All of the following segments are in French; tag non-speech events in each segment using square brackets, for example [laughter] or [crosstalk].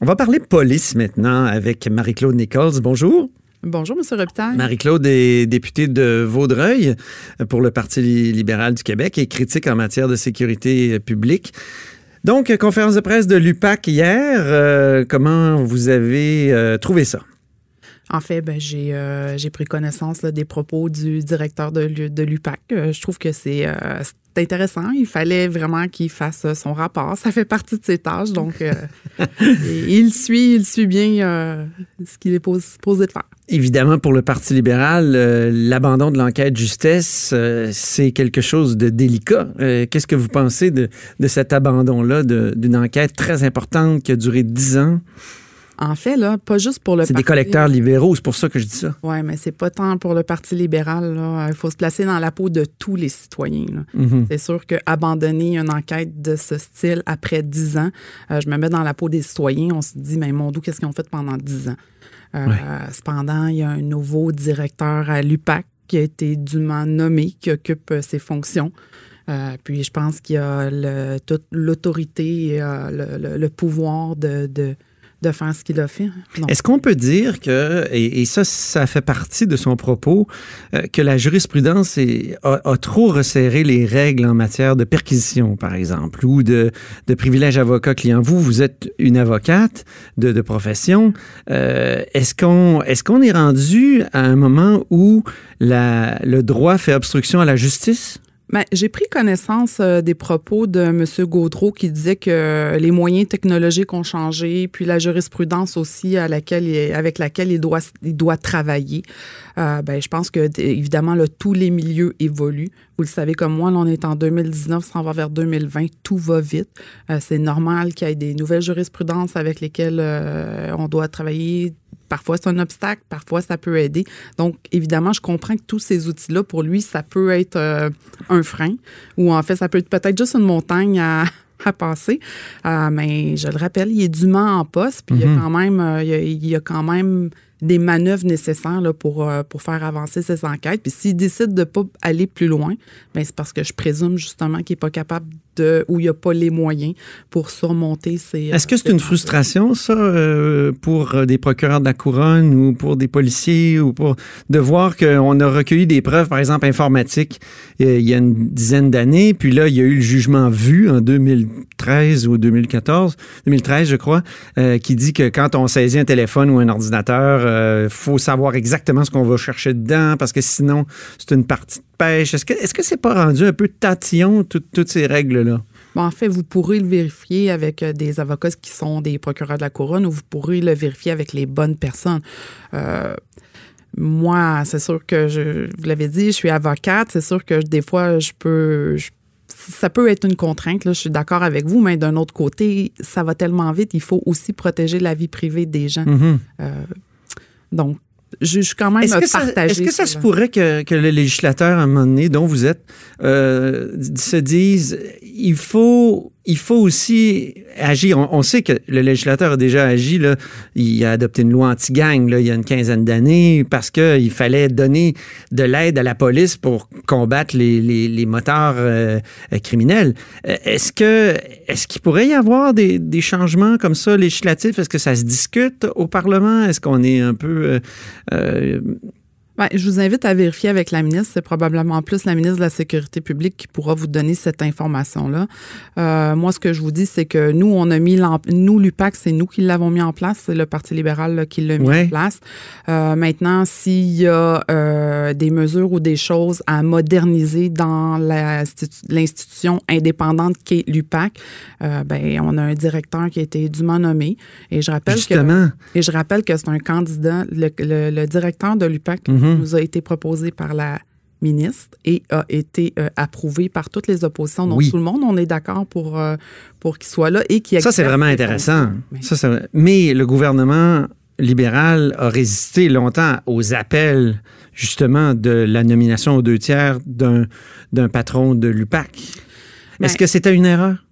On va parler police maintenant avec Marie-Claude Nichols. Bonjour. Bonjour, M. Robitaille. Marie-Claude est députée de Vaudreuil pour le Parti libéral du Québec et critique en matière de sécurité publique. Donc, conférence de presse de l'UPAC hier. Euh, comment vous avez euh, trouvé ça? En fait, ben, j'ai euh, pris connaissance des propos du directeur de, de l'UPAC. je trouve que c'est intéressant. Il fallait vraiment qu'il fasse son rapport. Ça fait partie de ses tâches. Donc, [laughs] il suit, il suit bien ce qu'il est posé de faire. Évidemment, pour le Parti libéral, euh, l'abandon de l'enquête justesse, euh, c'est quelque chose de délicat. Euh, qu'est-ce que vous pensez de, cet abandon-là d'une enquête très importante qui a duré dix ans? En fait, là, pas juste pour le C'est des collecteurs libéraux, c'est pour ça que je dis ça. Oui, mais c'est pas tant pour le Parti libéral. Il faut se placer dans la peau de tous les citoyens. Mm-hmm. C'est sûr qu'abandonner une enquête de ce style après dix ans, je me mets dans la peau des citoyens, on se dit, mais mon doux, qu'est-ce qu'ils ont fait pendant dix ans? Euh, cependant, il y a un nouveau directeur à l'UPAC qui a été dûment nommé, qui occupe euh, ses fonctions. Euh, puis je pense qu'il y a toute l'autorité et le, pouvoir de, de faire ce qu'il a fait. Est-ce qu'on peut dire que, et, ça, ça fait partie de son propos, euh, que la jurisprudence a, trop resserré les règles en matière de perquisition, par exemple, ou de, de privilège avocat-client? Vous, vous êtes une avocate de, profession. Euh, est-ce qu'on est, est rendu à un moment où le droit fait obstruction à la justice? Ben, j'ai pris connaissance euh, des propos de M. Gaudreau qui disait que les moyens technologiques ont changé, puis la jurisprudence aussi à laquelle avec laquelle il doit, il doit travailler. Euh, ben, je pense que, évidemment, là, tous les milieux évoluent. Vous le savez comme moi, là, on est en 2019, ça va vers 2020, tout va vite. Euh, c'est normal qu'il y ait des nouvelles jurisprudences avec lesquelles on doit travailler Parfois, c'est un obstacle, parfois, ça peut aider. Donc, évidemment, je comprends que tous ces outils-là, pour lui, ça peut être euh, un frein ou en fait, ça peut être peut-être juste une montagne à, [laughs] passer. Euh, mais je le rappelle, il est dûment en poste, puis il, y a mm-hmm. quand même, euh, il, y a, quand même des manœuvres nécessaires là, pour, pour faire avancer ces enquêtes. Puis s'il décide de ne pas aller plus loin, ben, c'est parce que je présume justement qu'il n'est pas capable où il n'y a pas les moyens pour surmonter ces. Est-ce que c'est une frustration, ça, euh, pour euh, des procureurs de la couronne ou pour des policiers ou pour de voir qu'on a recueilli des preuves, par exemple informatiques, euh, il y a une dizaine d'années, puis là, il y a eu le jugement vu en 2013 ou 2014, 2013, je crois, qui dit que quand on saisit un téléphone ou un ordinateur, il faut savoir exactement ce qu'on va chercher dedans parce que sinon, c'est une partie de pêche? Est-ce que est-ce que c'est pas rendu un peu tatillon, toutes ces règles-là? en fait, vous pourrez le vérifier avec euh, des avocats qui sont des procureurs de la couronne ou vous pourrez le vérifier avec les bonnes personnes. Euh, moi, c'est sûr que je vous l'avais dit, je suis avocate. C'est sûr que des fois, je peux. ça peut être une contrainte, là, je suis d'accord avec vous, mais d'un autre côté, ça va tellement vite, il faut aussi protéger la vie privée des gens. Mm-hmm. Euh, donc, je, suis quand même est-ce que partagée. Est-ce que ça se pourrait que, que, le législateur, à un moment donné, dont vous êtes, euh, se dise il faut il faut aussi agir. On, sait que le législateur a déjà agi. Là. Il a adopté une loi anti-gang il y a une quinzaine d'années parce qu'il fallait donner de l'aide à la police pour combattre les, les, moteurs euh, criminels. Euh, est-ce que est-ce qu'il pourrait y avoir des, des, changements comme ça législatifs? Est-ce que ça se discute au Parlement? Est-ce qu'on est un peu euh, ben, je vous invite à vérifier avec la ministre. C'est probablement plus la ministre de la Sécurité publique qui pourra vous donner cette information-là. Euh, moi, ce que je vous dis, c'est que nous, on a mis nous l'UPAC, c'est nous qui l'avons mis en place. C'est le Parti libéral qui l'a mis en place. Euh, maintenant, s'il y a euh, des mesures ou des choses à moderniser dans l'institution indépendante qui est l'UPAC, ben, on a un directeur qui a été dûment nommé. Et je rappelle Justement. que et je rappelle que c'est un candidat, le, directeur de l'UPAC. Mm-hmm. Mhm. nous a été proposé par la ministre et a été euh, approuvé par toutes les oppositions. Donc, tout le monde, on est d'accord pour, euh, pour qu'il soit là et qu'il Ça, c'est vraiment intéressant. Ça, mais le gouvernement libéral a résisté longtemps aux appels, justement, de la nomination aux deux tiers d'un patron de l'UPAC. Est-ce ben que c'était une erreur?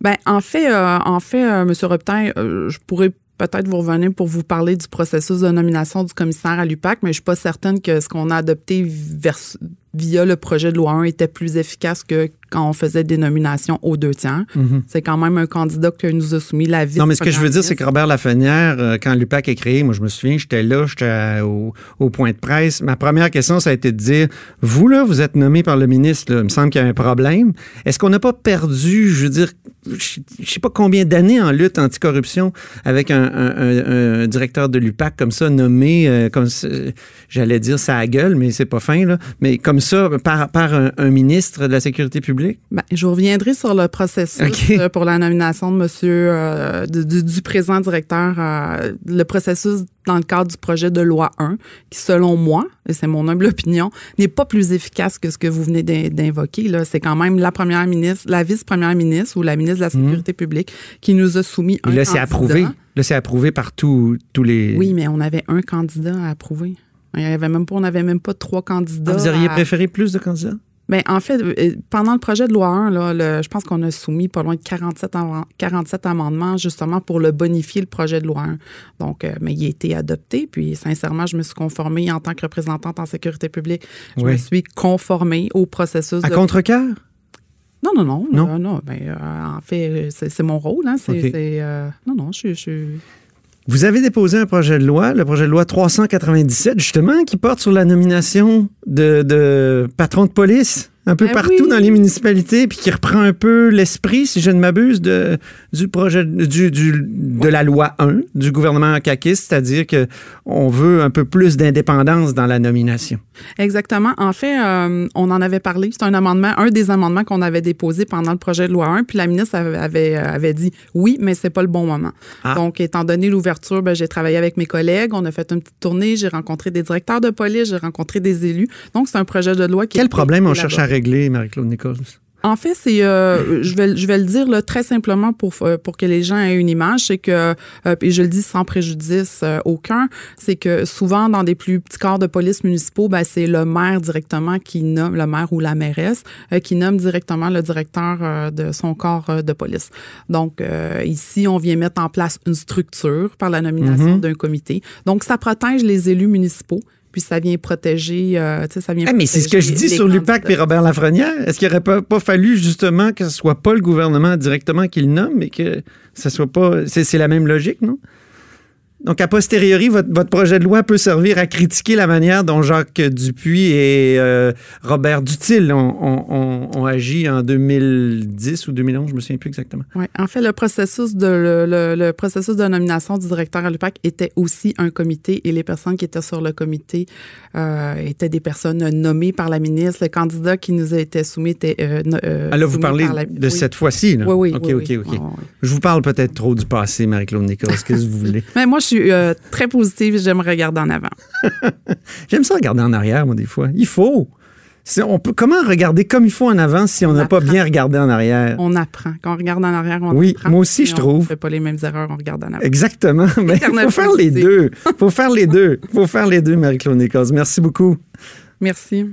Ben, en fait, euh, en fait, M. Robitaille, je pourrais peut-être vous revenez pour vous parler du processus de nomination du commissaire à l'UPAC, mais je suis pas certaine que ce qu'on a adopté via le projet de loi 1 était plus efficace que quand on faisait des nominations aux deux tiers. Mhm. C'est quand même un candidat que nous a soumis la vie. Non, mais ce que je veux dire, c'est que Robert Lafrenière, euh, quand l'UPAC est créé, moi, je me souviens, j'étais là, j'étais au, au, point de presse. Ma première question, ça a été de dire, vous, là, vous êtes nommé par le ministre, là, il me semble qu'il y a un problème. Est-ce qu'on n'a pas perdu, je veux dire, je ne sais pas combien d'années en lutte anticorruption avec un, un, un, directeur de l'UPAC comme ça, nommé, euh, comme j'allais dire ça à gueule, mais c'est pas fin, là, mais comme ça, par, par un, ministre de la Sécurité publique? Ben, je reviendrai sur le processus euh, pour la nomination de monsieur, euh, du, présent directeur, euh, le processus dans le cadre du projet de loi 1, qui, selon moi, et c'est mon humble opinion, n'est pas plus efficace que ce que vous venez d'invoquer. C'est quand même la première ministre, la vice-première ministre ou la ministre de la mmh. Sécurité publique qui nous a soumis un là, c'est approuvé. Là, c'est approuvé par tous les... Oui, mais on avait un candidat à approuver. Il y avait même pas, on n'avait même pas trois candidats. Ah, vous auriez préféré plus de candidats? Bien, en fait, euh, pendant le projet de loi 1, là, je pense qu'on a soumis pas loin de 47, 47 amendements justement pour le bonifier, le projet de loi 1. Donc, euh, mais il a été adopté. Puis, sincèrement, je me suis conformée en tant que représentante en sécurité publique. Je me suis conformée au processus. À contre-cœur? Non, non, non. Non, non. Ben, euh, en fait, c'est mon rôle. Hein, non, non, je suis. Vous avez déposé un projet de loi, le projet de loi 397, justement, qui porte sur la nomination de, de patrons de police? Un peu ben partout dans les municipalités, puis qui reprend un peu l'esprit, si je ne m'abuse, de, du projet du, du, de la loi 1 du gouvernement caquiste, c'est-à-dire que on veut un peu plus d'indépendance dans la nomination. Exactement. En fait, euh, on en avait parlé. C'est un amendement, un des amendements qu'on avait déposé pendant le projet de loi 1, puis la ministre avait, avait, dit oui, mais c'est pas le bon moment. Ah. Donc, étant donné l'ouverture, ben, j'ai travaillé avec mes collègues, on a fait une petite tournée, j'ai rencontré des directeurs de police, j'ai rencontré des élus. Donc, c'est un projet de loi qui... Quel problème on cherche à régler, Marie-Claude Nichols? En fait, c'est, euh, je vais, je vais le dire là, très simplement pour euh, pour que les gens aient une image, c'est que, euh, et je le dis sans préjudice aucun, c'est que souvent dans des plus petits corps de police municipaux, ben, c'est le maire directement qui nomme le maire ou la mairesse qui nomme directement le directeur de son corps de police. Donc ici, on vient mettre en place une structure par la nomination mm-hmm. d'un comité. Donc ça protège les élus municipaux puis ça vient protéger, euh, tu sais, ça vient. Ah, mais c'est ce que je dis sur l'UPAC et Robert Lafrenière. Est-ce qu'il n'aurait pas, pas, fallu justement que ce soit pas le gouvernement directement qui le nomme, mais que ce soit pas. C'est la même logique, non? Donc, a posteriori, votre, votre, projet de loi peut servir à critiquer la manière dont Jacques Dupuis et euh, Robert Dutil ont, agi en 2010 ou 2011, je me souviens plus exactement. Oui, en fait, le processus de le, le, processus de nomination du directeur à l'UPAC était aussi un comité et les personnes qui étaient sur le comité euh, étaient des personnes nommées par la ministre. Le candidat qui nous a été soumis était. Euh, euh ah là, vous parlez de cette fois-ci, là? Oui, oui. OK, OK, OK. Je vous parle peut-être trop du passé, Marie-Claude Nicolas. Qu'est-ce que vous voulez? [laughs] Mais moi, je suis euh, très positive. J'aime regarder en avant. [laughs] J'aime ça regarder en arrière, moi, des fois. Il faut. On peut, comment regarder comme il faut en avant si on n'a pas bien regardé en arrière? On apprend. Quand on regarde en arrière, on oui, apprend. moi aussi, je trouve. On ne fait pas les mêmes erreurs, on regarde en avant. Exactement. [laughs] Mais il faut faire les deux. Il faut faire les deux. Il faut faire les deux, Marie-Claude Merci beaucoup. Merci.